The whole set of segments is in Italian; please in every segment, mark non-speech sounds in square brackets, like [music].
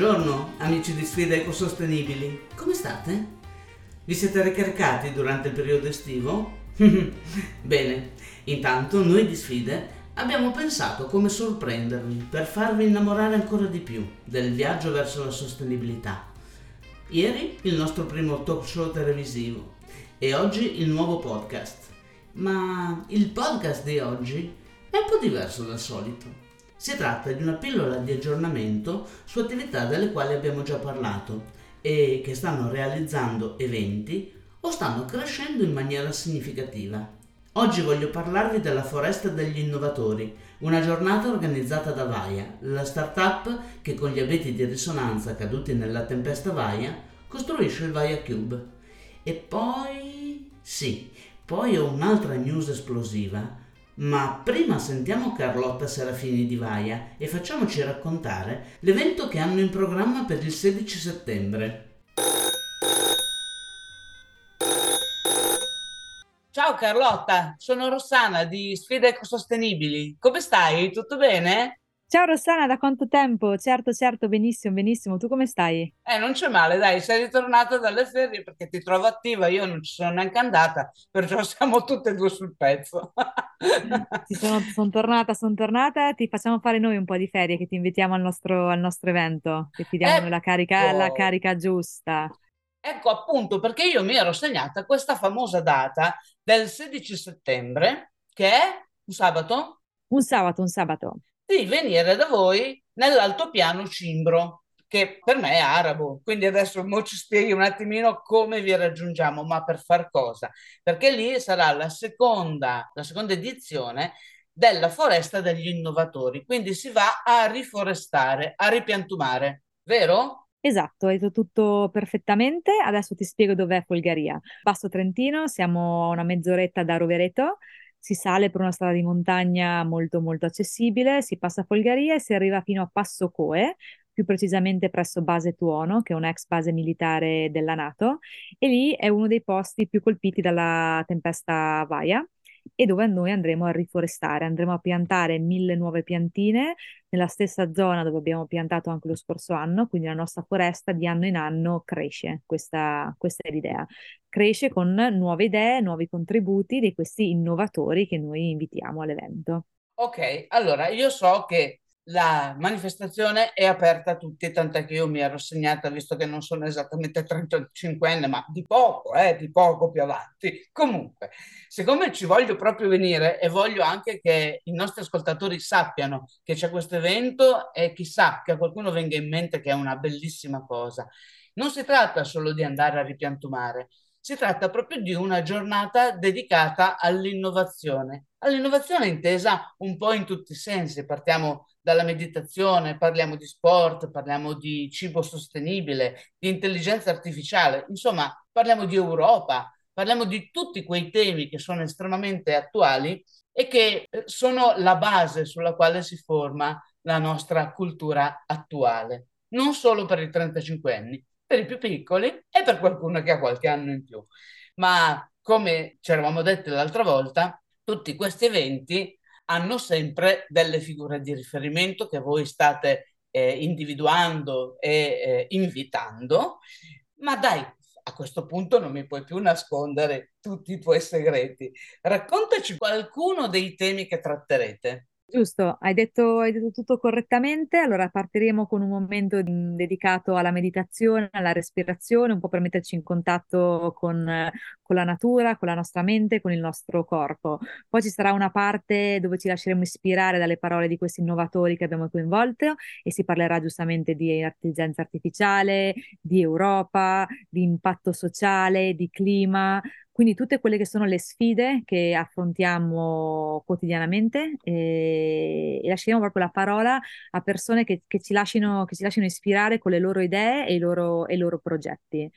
Buongiorno amici di Sfide Ecosostenibili, come state? Vi siete ricaricati durante il periodo estivo? [laughs] Bene, intanto noi di Sfide abbiamo pensato come sorprendervi per farvi innamorare ancora di più del viaggio verso la sostenibilità. Ieri il nostro primo talk show televisivo e oggi il nuovo podcast. Ma il podcast di oggi è un po' diverso dal solito. Si tratta di una pillola di aggiornamento su attività delle quali abbiamo già parlato e che stanno realizzando eventi o stanno crescendo in maniera significativa. Oggi voglio parlarvi della Foresta degli Innovatori, una giornata organizzata da Vaia, la startup che con gli abeti di risonanza caduti nella tempesta Vaia costruisce il Vaia Cube. E poi... sì, poi ho un'altra news esplosiva ma prima sentiamo Carlotta Serafini di Vaia e facciamoci raccontare l'evento che hanno in programma per il 16 settembre. Ciao Carlotta, sono Rossana di Sfide Ecosostenibili. Come stai? Tutto bene? Ciao Rossana, da quanto tempo? Certo, certo, benissimo, benissimo. Tu come stai? Eh, non c'è male, dai, sei ritornata dalle ferie perché ti trovo attiva, io non ci sono neanche andata, perciò [laughs] siamo tutte e due sul pezzo. [laughs] Sì, sono, sono tornata, sono tornata, ti facciamo fare noi un po' di ferie che ti invitiamo al nostro, al nostro evento, che ti diamo la carica, la Ecco, carica giusta. ecco appunto perché io mi ero segnata questa famosa data del 16 settembre, che è un sabato, Un sabato, un sabato. Di venire da voi nell'altopiano Cimbro, che per me è arabo. Quindi adesso mo ci spieghi un attimino come vi raggiungiamo, ma per far cosa? Perché lì sarà la seconda, la seconda edizione della Foresta degli Innovatori. Quindi si va a riforestare, a ripiantumare, vero? Esatto, hai detto tutto perfettamente. Adesso ti spiego dov'è Folgaria. Basso Trentino, siamo a una mezz'oretta da Rovereto. Si sale per una strada di montagna molto molto accessibile, si passa a Folgaria e si arriva fino a Passo Coe, più precisamente presso Base Tuono, che è un'ex base militare della NATO, e lì è uno dei posti più colpiti dalla tempesta Vaia e dove noi andremo a riforestare, andremo a piantare mille nuove piantine nella stessa zona dove abbiamo piantato anche lo scorso anno, quindi la nostra foresta di anno in anno cresce, questa, questa è l'idea. Cresce con nuove idee, nuovi contributi di questi innovatori che noi invitiamo all'evento. Ok, allora io so che la manifestazione è aperta a tutti, tant'è che io mi ero segnata, visto che non sono esattamente 35enne, ma di poco, eh, di poco più avanti. Comunque, siccome ci voglio proprio venire e voglio anche che i nostri ascoltatori sappiano che c'è questo evento e chissà che a qualcuno venga in mente che è una bellissima cosa. Non si tratta solo di andare a ripiantumare, si tratta proprio di una giornata dedicata all'innovazione. All'innovazione intesa un po' in tutti i sensi. Partiamo dalla meditazione, parliamo di sport, parliamo di cibo sostenibile, di intelligenza artificiale, insomma, parliamo di Europa, parliamo di tutti quei temi che sono estremamente attuali e che eh, sono la base sulla quale si forma la nostra cultura attuale, non solo per i 35 anni, per i più piccoli e per qualcuno che ha qualche anno in più. Ma come ci eravamo detti l'altra volta, tutti questi eventi hanno sempre delle figure di riferimento che voi state eh, individuando e eh, invitando, ma dai, a questo punto non mi puoi più nascondere tutti i tuoi segreti. Raccontaci qualcuno dei temi che tratterete. Giusto, hai detto, hai detto tutto correttamente. Allora partiremo con un momento mm, dedicato alla meditazione, alla respirazione, un po' per metterci in contatto con, con la natura, con la nostra mente, con il nostro corpo. Poi ci sarà una parte dove ci lasceremo ispirare dalle parole di questi innovatori che abbiamo coinvolto e si parlerà giustamente di intelligenza artificiale, di Europa, di impatto sociale, di clima. Quindi tutte quelle che sono le sfide che affrontiamo quotidianamente e, e lasceremo proprio la parola a persone che, che ci lasciano, che ci lasciano ispirare con le loro idee e i loro, e i loro progetti.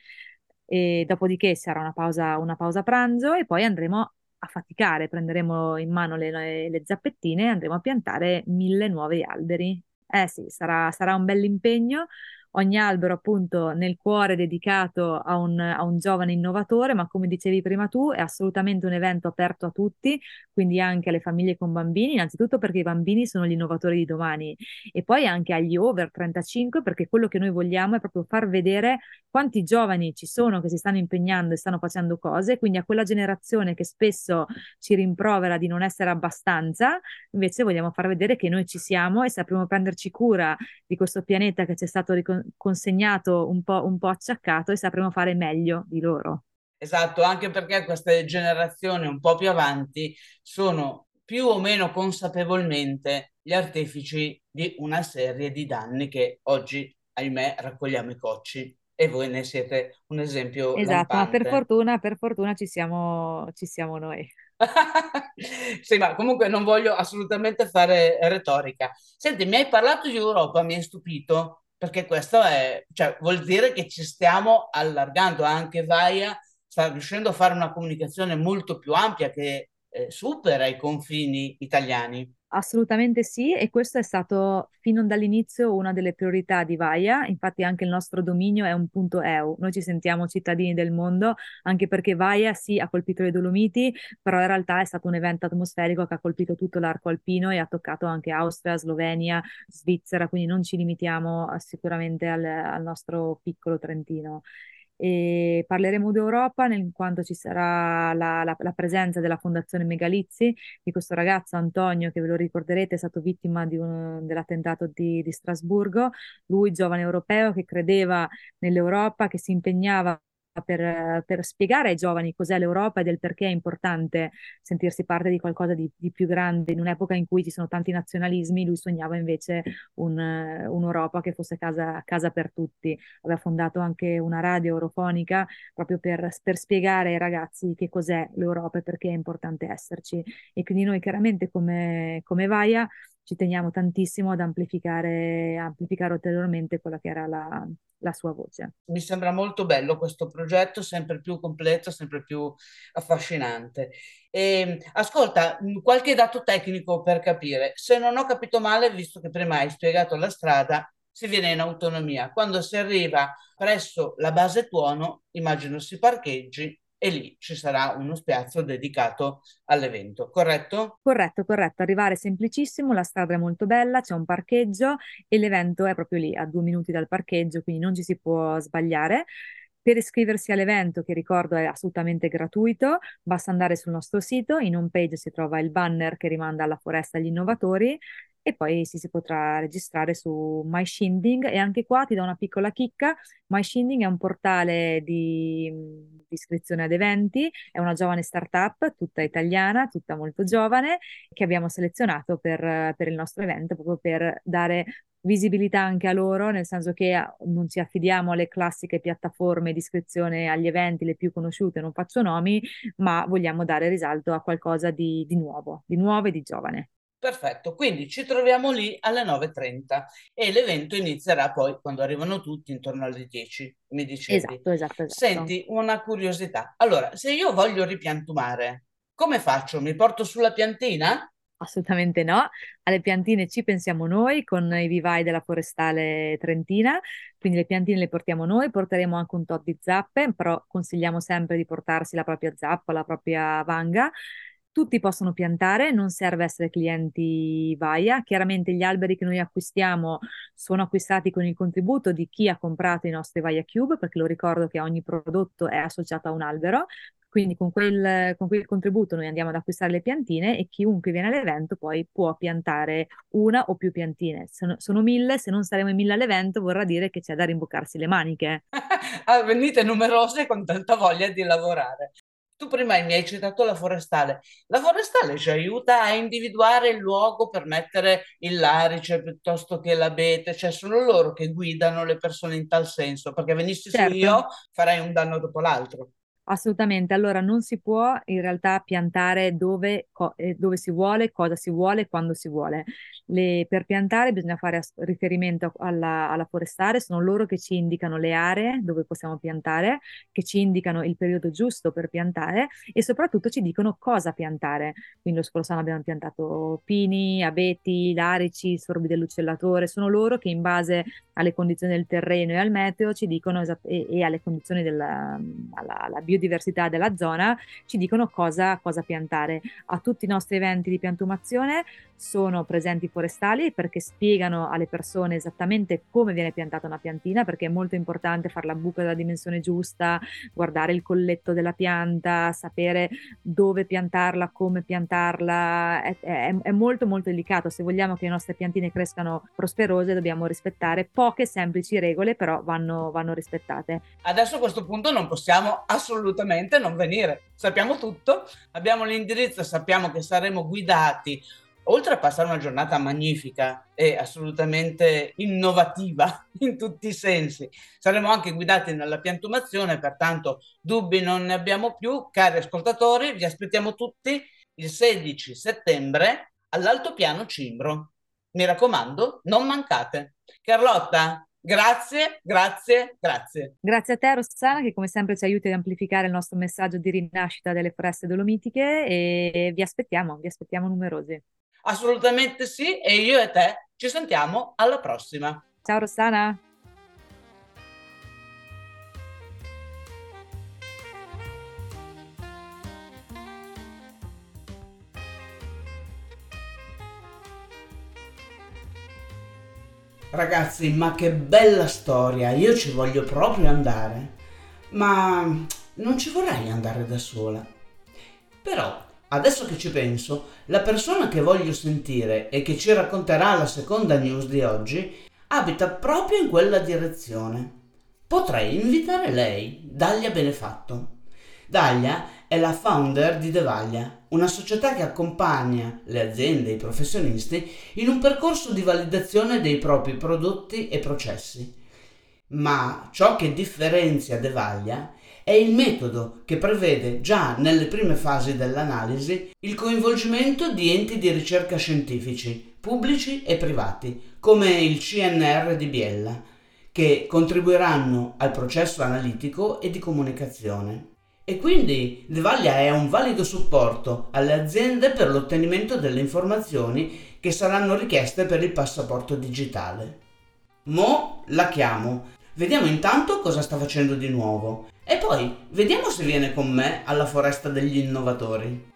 E dopodiché sarà una pausa, una pausa pranzo e poi andremo a faticare, prenderemo in mano le, le, le zappettine e andremo a piantare mille nuovi alberi. Eh sì, sarà, sarà un bell'impegno, ogni albero appunto nel cuore dedicato a un, a un giovane innovatore, ma come dicevi prima tu è assolutamente un evento aperto a tutti, quindi anche alle famiglie con bambini, innanzitutto perché i bambini sono gli innovatori di domani e poi anche agli over 35 perché quello che noi vogliamo è proprio far vedere quanti giovani ci sono che si stanno impegnando e stanno facendo cose, quindi a quella generazione che spesso ci rimprovera di non essere abbastanza, invece vogliamo far vedere che noi ci siamo e sapremo prenderci cura di questo pianeta che ci è stato ricon- consegnato un po', un po' acciaccato e sapremo fare meglio di loro. Esatto, anche perché queste generazioni un po' più avanti sono più o meno consapevolmente gli artefici di una serie di danni che oggi, ahimè, raccogliamo i cocci e voi ne siete un esempio Esatto, lampante. ma per fortuna, per fortuna ci siamo, ci siamo noi. [laughs] sì, ma comunque non voglio assolutamente fare retorica. Senti, mi hai parlato di Europa, mi hai stupito, perché questo è, cioè, vuol dire che ci stiamo allargando, anche Vaia sta riuscendo a fare una comunicazione molto più ampia che eh, supera i confini italiani. Assolutamente sì, e questo è stato fino dall'inizio una delle priorità di Vaia, infatti anche il nostro dominio è un punto EU, noi ci sentiamo cittadini del mondo, anche perché Vaia sì ha colpito le Dolomiti, però in realtà è stato un evento atmosferico che ha colpito tutto l'arco alpino e ha toccato anche Austria, Slovenia, Svizzera, quindi non ci limitiamo sicuramente al, al nostro piccolo Trentino e parleremo d'Europa in quanto ci sarà la, la, la, presenza della Fondazione Megalizzi, di questo ragazzo Antonio che ve lo ricorderete è stato vittima un, dell'attentato di, di Strasburgo, lui giovane europeo che credeva nell'Europa, che si impegnava per, per, spiegare ai giovani cos'è l'Europa e del perché è importante sentirsi parte di qualcosa di, di, più grande. In un'epoca in cui ci sono tanti nazionalismi, lui sognava invece un, un'Europa che fosse casa, casa, per tutti. Aveva fondato anche una radio eurofonica proprio per, per spiegare ai ragazzi che cos'è l'Europa e perché è importante esserci. E quindi noi chiaramente come, come Vaia ci teniamo tantissimo ad amplificare, amplificare ulteriormente quella che era la, la sua voce. Mi sembra molto bello questo progetto, sempre più completo, sempre più affascinante. E, ehm, ascolta, qualche dato tecnico per capire. Se non ho capito male, visto che prima hai spiegato la strada, si viene in autonomia. Quando si arriva presso la base tuono, immagino si parcheggi e lì ci sarà uno spiazzo dedicato all'evento, corretto? Corretto, corretto. Arrivare semplicissimo, la strada è molto bella, c'è un parcheggio e l'evento è proprio lì, a due minuti dal parcheggio, quindi non ci si può sbagliare. Per iscriversi all'evento, che ricordo è assolutamente gratuito, basta andare sul nostro sito, in home page si trova il banner che rimanda alla foresta agli innovatori e poi si, si potrà registrare su MyShinding. E anche qua ti do una piccola chicca, MyShinding è un portale di, di iscrizione ad eventi, è una giovane startup tutta italiana, tutta molto giovane, che abbiamo selezionato per, per il nostro evento proprio per dare visibilità anche a loro, nel senso che non ci affidiamo alle classiche piattaforme di iscrizione agli eventi, le più conosciute, non faccio nomi, ma vogliamo dare risalto a qualcosa di, di nuovo, di nuovo e di giovane. Perfetto, quindi ci troviamo lì alle 9.30 e l'evento inizierà poi quando arrivano tutti intorno alle 10, mi dicevi. Esatto, esatto, esatto. Senti, una curiosità. Allora, se io voglio ripiantumare, come faccio? Mi porto sulla piantina? Assolutamente no, alle piantine ci pensiamo noi con i vivai della forestale trentina, quindi le piantine le portiamo noi, porteremo anche un tot di zappe, però consigliamo sempre di portarsi la propria zappa, la propria vanga tutti possono piantare, non serve essere clienti Vaia. Chiaramente gli alberi che noi acquistiamo sono acquistati con il contributo di chi ha comprato i nostri Vaia Cube, perché lo ricordo che ogni prodotto è associato a un albero. Quindi con quel, con quel contributo noi andiamo ad acquistare le piantine e chiunque viene all'evento poi può piantare una o più piantine. Sono, sono mille, se non saremo in mille all'evento vorrà dire che c'è da rimboccarsi le maniche. [laughs] ah, venite numerose con tanta voglia di lavorare. Tu prima mi hai citato la forestale. La forestale ci aiuta a individuare il luogo per mettere il larice piuttosto che l'abete, cioè sono loro che guidano le persone in tal senso, perché venissi certo. su io farei un danno dopo l'altro. Assolutamente, allora non si può in realtà piantare dove, co- eh, dove, si vuole, cosa si vuole, quando si vuole. Le, per piantare bisogna fare riferimento alla, alla, forestale, sono loro che ci indicano le aree dove possiamo piantare, che ci indicano il periodo giusto per piantare e soprattutto ci dicono cosa piantare. Quindi lo scorso anno abbiamo piantato pini, abeti, larici, sorbi dell'uccellatore, sono loro che in base alle condizioni del terreno e al meteo ci dicono esat- e, e, alle condizioni della alla, alla biodiversità della zona ci dicono cosa, cosa piantare. A tutti i nostri eventi di piantumazione sono presenti forestali perché spiegano alle persone esattamente come viene piantata una piantina, perché è molto importante fare la buca della dimensione giusta, guardare il colletto della pianta, sapere dove piantarla, come piantarla, è, è, è molto molto delicato. Se vogliamo che le nostre piantine crescano prosperose dobbiamo rispettare poche semplici regole, però vanno, vanno rispettate. Adesso a questo punto non possiamo assolutamente non venire. Sappiamo tutto, abbiamo l'indirizzo, sappiamo che saremo guidati oltre a passare una giornata magnifica e assolutamente innovativa [laughs] in tutti i sensi, saremo anche guidati nella piantumazione, pertanto dubbi non ne abbiamo più. Cari ascoltatori, vi aspettiamo tutti il 16 settembre all'Altopiano Cimbro. Mi raccomando, non mancate. Carlotta, Grazie, grazie, grazie. Grazie a te Rossana che come sempre ci aiuti ad amplificare il nostro messaggio di rinascita delle foreste dolomitiche e vi aspettiamo, vi aspettiamo numerosi. Assolutamente sì e io e te ci sentiamo alla prossima. Ciao Rossana. Ragazzi, ma che bella storia, io ci voglio proprio andare. Ma non ci vorrei andare da sola. Però Adesso che ci penso, la persona che voglio sentire e che ci racconterà la seconda news di oggi abita proprio in quella direzione. Potrei invitare lei, Daglia Benefatto. Daglia è la founder di Devaglia, una società che accompagna le aziende e i professionisti in un percorso di validazione dei propri prodotti e processi. Ma ciò che differenzia Devaglia è il metodo che prevede già nelle prime fasi dell'analisi il coinvolgimento di enti di ricerca scientifici, pubblici e privati, come il CNR di Biella, che contribuiranno al processo analitico e di comunicazione. E quindi Devaglia è un valido supporto alle aziende per l'ottenimento delle informazioni che saranno richieste per il passaporto digitale. Mo la chiamo. Vediamo intanto cosa sta facendo di nuovo e poi vediamo se viene con me alla foresta degli innovatori.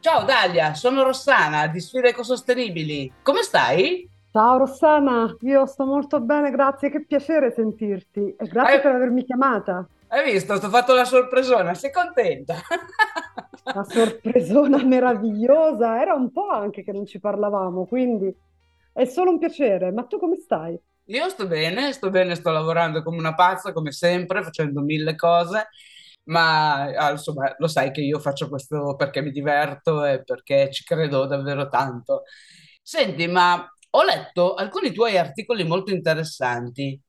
Ciao Dalia, sono Rossana di Sfide Ecosostenibili. Come stai? Ciao Rossana, io sto molto bene, grazie, che piacere sentirti e grazie Hai- per avermi chiamata. Hai visto? Ti ho fatto la sorpresona, sei contenta? [laughs] Una sorpresona meravigliosa, era un po' anche che non ci parlavamo, quindi è solo un piacere. Ma tu come stai? Io sto bene, sto bene, sto lavorando come una pazza, come sempre, facendo mille cose, ma ah, insomma, lo sai che io faccio questo perché mi diverto e perché ci credo davvero tanto. Senti, ma ho letto alcuni tuoi articoli molto interessanti.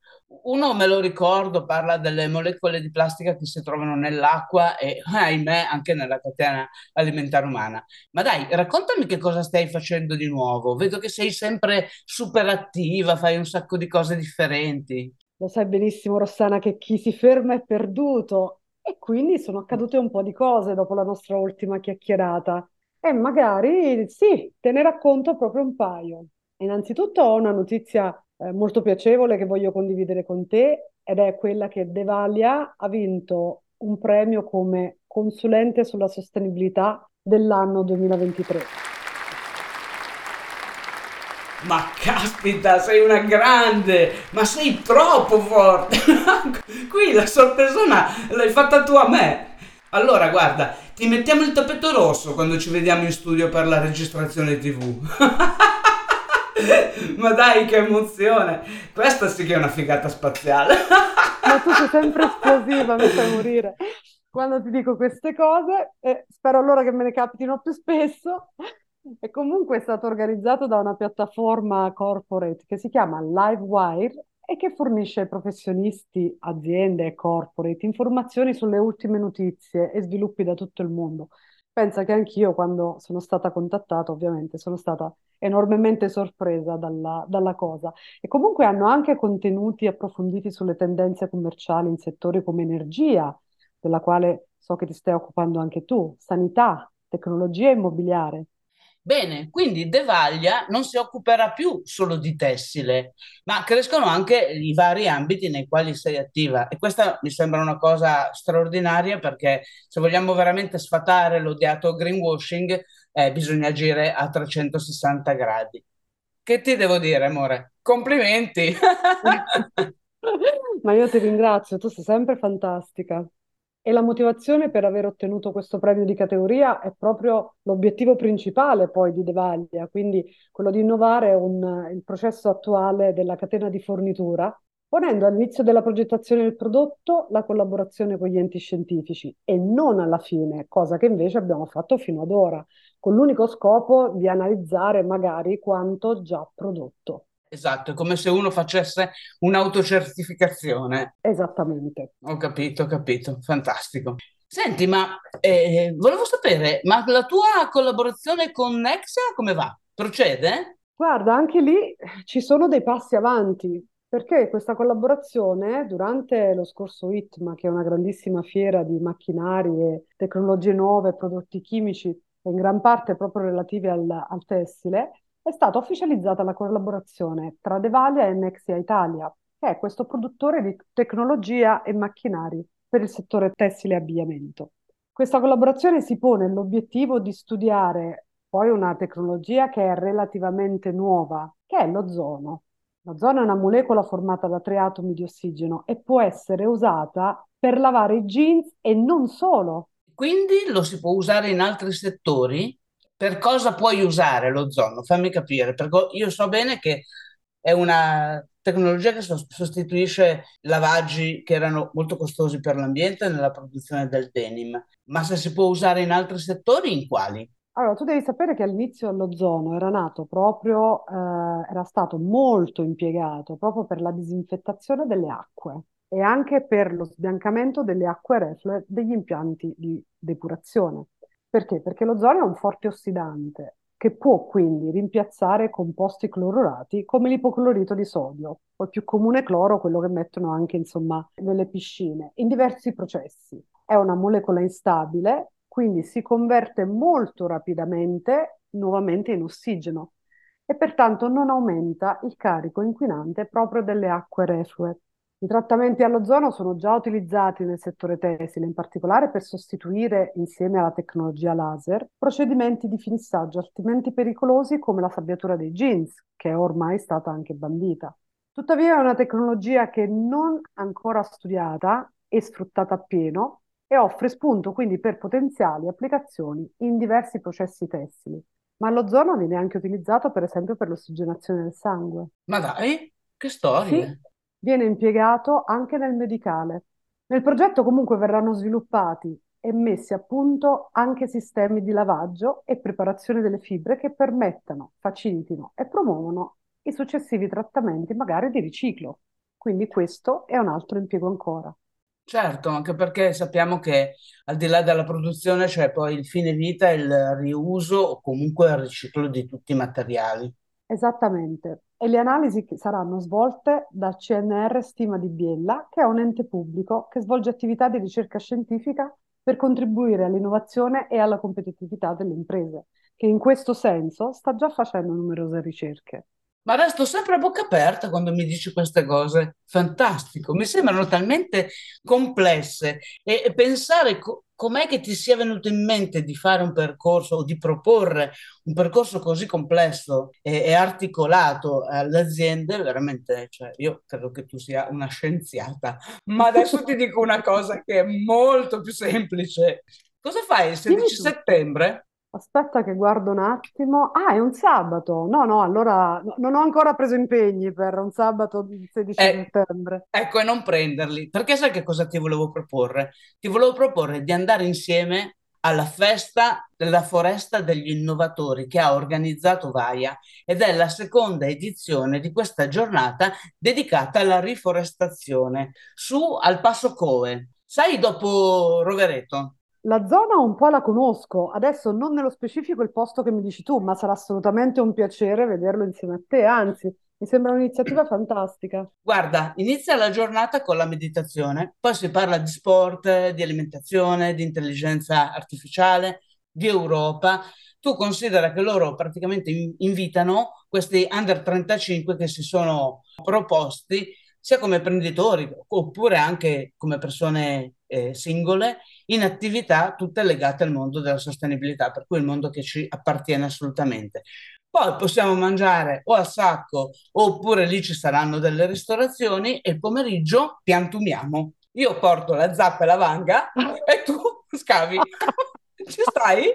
Uno me lo ricordo, parla delle molecole di plastica che si trovano nell'acqua e, ahimè, anche nella catena alimentare umana. Ma dai, raccontami che cosa stai facendo di nuovo. Vedo che sei sempre super attiva, fai un sacco di cose differenti. Lo sai benissimo, Rossana, che chi si ferma è perduto e quindi sono accadute un po' di cose dopo la nostra ultima chiacchierata e magari sì, te ne racconto proprio un paio. Innanzitutto ho una notizia eh, molto piacevole che voglio condividere con te ed è quella che Devalia ha vinto un premio come consulente sulla sostenibilità dell'anno 2023. Ma caspita, sei una grande, ma sei troppo forte. [laughs] Qui la sorpresona l'hai fatta tu a me. Allora, guarda, ti mettiamo il tappeto rosso quando ci vediamo in studio per la registrazione TV. [laughs] [laughs] Ma dai, che emozione! Questa sì che è una figata spaziale. [laughs] Ma tu sei sempre [laughs] esplosiva, mi fai morire quando ti dico queste cose e spero allora che me ne capitino più spesso. E comunque è stato organizzato da una piattaforma corporate che si chiama Livewire e che fornisce ai professionisti, aziende e corporate informazioni sulle ultime notizie e sviluppi da tutto il mondo. Pensa che anch'io, quando sono stata contattata, ovviamente sono stata enormemente sorpresa dalla, dalla cosa. E comunque hanno anche contenuti approfonditi sulle tendenze commerciali in settori come energia, della quale so che ti stai occupando anche tu, sanità, tecnologia immobiliare. Bene, quindi Devaglia non si occuperà più solo di tessile, ma crescono anche i vari ambiti nei quali sei attiva e questa mi sembra una cosa straordinaria perché se vogliamo veramente sfatare l'odiato greenwashing eh, bisogna agire a 360 gradi. Che ti devo dire, amore? Complimenti! [laughs] Ma io ti ringrazio, tu sei sempre fantastica. E la motivazione per aver ottenuto questo premio di categoria è proprio l'obiettivo principale poi di Devaglia, quindi quello di innovare un, il processo attuale della catena di fornitura, ponendo all'inizio della progettazione del prodotto la collaborazione con gli enti scientifici e non alla fine, cosa che invece abbiamo fatto fino ad ora, con l'unico scopo di analizzare magari quanto già prodotto. Esatto, è come se uno facesse un'autocertificazione. Esattamente. Ho capito, ho capito, fantastico. Senti, ma eh, volevo sapere, ma la tua collaborazione con Nexa come va? Procede? Guarda, anche lì ci sono dei passi avanti, perché questa collaborazione durante lo scorso ITMA, che è una grandissima fiera di macchinari e tecnologie nuove, prodotti chimici, in gran parte proprio relativi al, al tessile, è stata ufficializzata la collaborazione tra Devalia e Nexia Italia, che è questo produttore di tecnologia e macchinari per il settore tessile e abbigliamento. Questa collaborazione si pone l'obiettivo di studiare poi una tecnologia che è relativamente nuova, che è l'ozono. L'ozono è una molecola formata da tre atomi di ossigeno e può essere usata per lavare i jeans e non solo. Quindi lo si può usare in altri settori? Per cosa puoi usare l'ozono? Fammi capire, perché io so bene che è una tecnologia che sostituisce lavaggi che erano molto costosi per l'ambiente nella produzione del denim, ma se si può usare in altri settori, in quali? Allora, tu devi sapere che all'inizio l'ozono era nato proprio, eh, era stato molto impiegato proprio per la disinfettazione delle acque e anche per lo sbiancamento delle acque reflue degli impianti di depurazione. Perché? Perché l'ozono è un forte ossidante che può quindi rimpiazzare composti clorurati come l'ipoclorito di sodio o il più comune cloro, quello che mettono anche insomma nelle piscine, in diversi processi. È una molecola instabile, quindi si converte molto rapidamente nuovamente in ossigeno e pertanto non aumenta il carico inquinante proprio delle acque reflue. I trattamenti all'ozono sono già utilizzati nel settore tessile, in particolare per sostituire, insieme alla tecnologia laser, procedimenti di finissaggio altrimenti pericolosi come la sabbiatura dei jeans, che è ormai stata anche bandita. Tuttavia è una tecnologia che non ancora studiata e sfruttata appieno e offre spunto quindi per potenziali applicazioni in diversi processi tessili. Ma l'ozono viene anche utilizzato per esempio per l'ossigenazione del sangue. Ma dai, che storia! Sì, viene impiegato anche nel medicale. Nel progetto comunque verranno sviluppati e messi a punto anche sistemi di lavaggio e preparazione delle fibre che permettano, facilitino e promuovono i successivi trattamenti magari di riciclo. Quindi questo è un altro impiego ancora. Certo, anche perché sappiamo che al di là della produzione c'è poi il fine vita, il riuso o comunque il riciclo di tutti i materiali. Esattamente. E le analisi saranno svolte dal CNR Stima di Biella, che è un ente pubblico che svolge attività di ricerca scientifica per contribuire all'innovazione e alla competitività delle imprese, che in questo senso sta già facendo numerose ricerche. Ma resto sempre a bocca aperta quando mi dici queste cose. Fantastico, mi sembrano talmente complesse e, e pensare co- com'è che ti sia venuto in mente di fare un percorso o di proporre un percorso così complesso e, e articolato alle aziende, veramente, cioè, io credo che tu sia una scienziata. Ma adesso ti dico una cosa che è molto più semplice. Cosa fai il 16 settembre? Aspetta che guardo un attimo. Ah, è un sabato. No, no, allora non ho ancora preso impegni per un sabato il 16 eh, settembre. Ecco, e non prenderli, perché sai che cosa ti volevo proporre? Ti volevo proporre di andare insieme alla festa della foresta degli innovatori che ha organizzato Vaia ed è la seconda edizione di questa giornata dedicata alla riforestazione su al Passo Coe. Sai dopo Rovereto? La zona un po' la conosco, adesso non nello specifico il posto che mi dici tu, ma sarà assolutamente un piacere vederlo insieme a te, anzi, mi sembra un'iniziativa fantastica. Guarda, inizia la giornata con la meditazione, poi si parla di sport, di alimentazione, di intelligenza artificiale, di Europa. Tu considera che loro praticamente invitano questi under 35 che si sono proposti sia come imprenditori oppure anche come persone eh, singole in attività tutte legate al mondo della sostenibilità, per cui il mondo che ci appartiene assolutamente. Poi possiamo mangiare o al sacco oppure lì ci saranno delle ristorazioni e il pomeriggio piantumiamo. Io porto la zappa e la vanga [laughs] e tu scavi. Ci stai?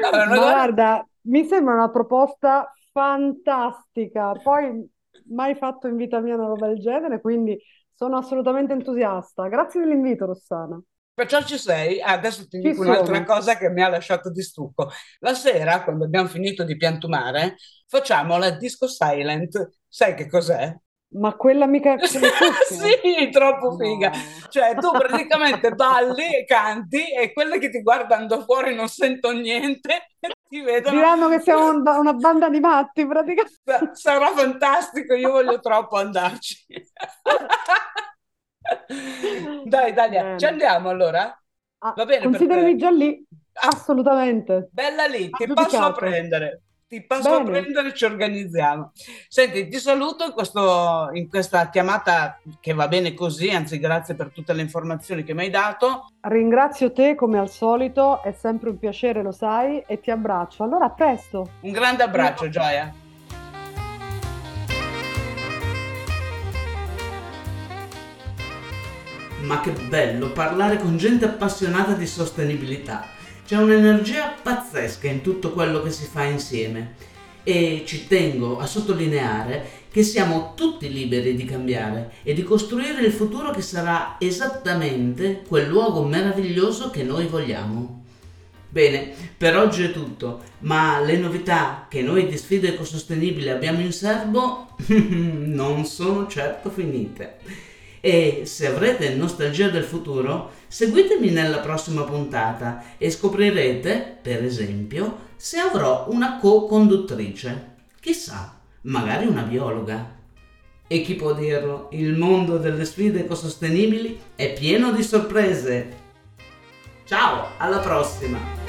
Vabbè, guarda, mi sembra una proposta fantastica. Poi mai fatto in vita mia una roba del genere, quindi sono assolutamente entusiasta. Grazie dell'invito, Rossana. Perciò ci sei. Adesso ti dico un'altra cosa che mi ha lasciato di stucco. La sera, quando abbiamo finito di piantumare, facciamo la disco silent. Sai che cos'è? Ma quella mica [laughs] sì, troppo figa. No. Cioè, tu praticamente balli e canti e quelle che ti guardano da fuori non sentono niente e ti vedono. Diranno che siamo un, una banda di matti, praticamente. Sarà fantastico, io voglio troppo andarci. [laughs] Dai, Dalia, bene. ci andiamo allora? Ah, Va bene considerami già lì, assolutamente. Bella lì, ti passo a prendere. Ti passo bene. a prendere e ci organizziamo. Senti, ti saluto in, questo, in questa chiamata che va bene così, anzi grazie per tutte le informazioni che mi hai dato. Ringrazio te come al solito, è sempre un piacere, lo sai, e ti abbraccio. Allora, a presto. Un grande abbraccio, Gioia. Ma che bello parlare con gente appassionata di sostenibilità. C'è un'energia pazzesca in tutto quello che si fa insieme e ci tengo a sottolineare che siamo tutti liberi di cambiare e di costruire il futuro che sarà esattamente quel luogo meraviglioso che noi vogliamo. Bene, per oggi è tutto, ma le novità che noi di Sfida Ecosostenibile abbiamo in serbo [laughs] non sono certo finite. E se avrete nostalgia del futuro, seguitemi nella prossima puntata e scoprirete, per esempio, se avrò una co-conduttrice. Chissà, magari una biologa. E chi può dirlo, il mondo delle sfide ecosostenibili è pieno di sorprese. Ciao, alla prossima!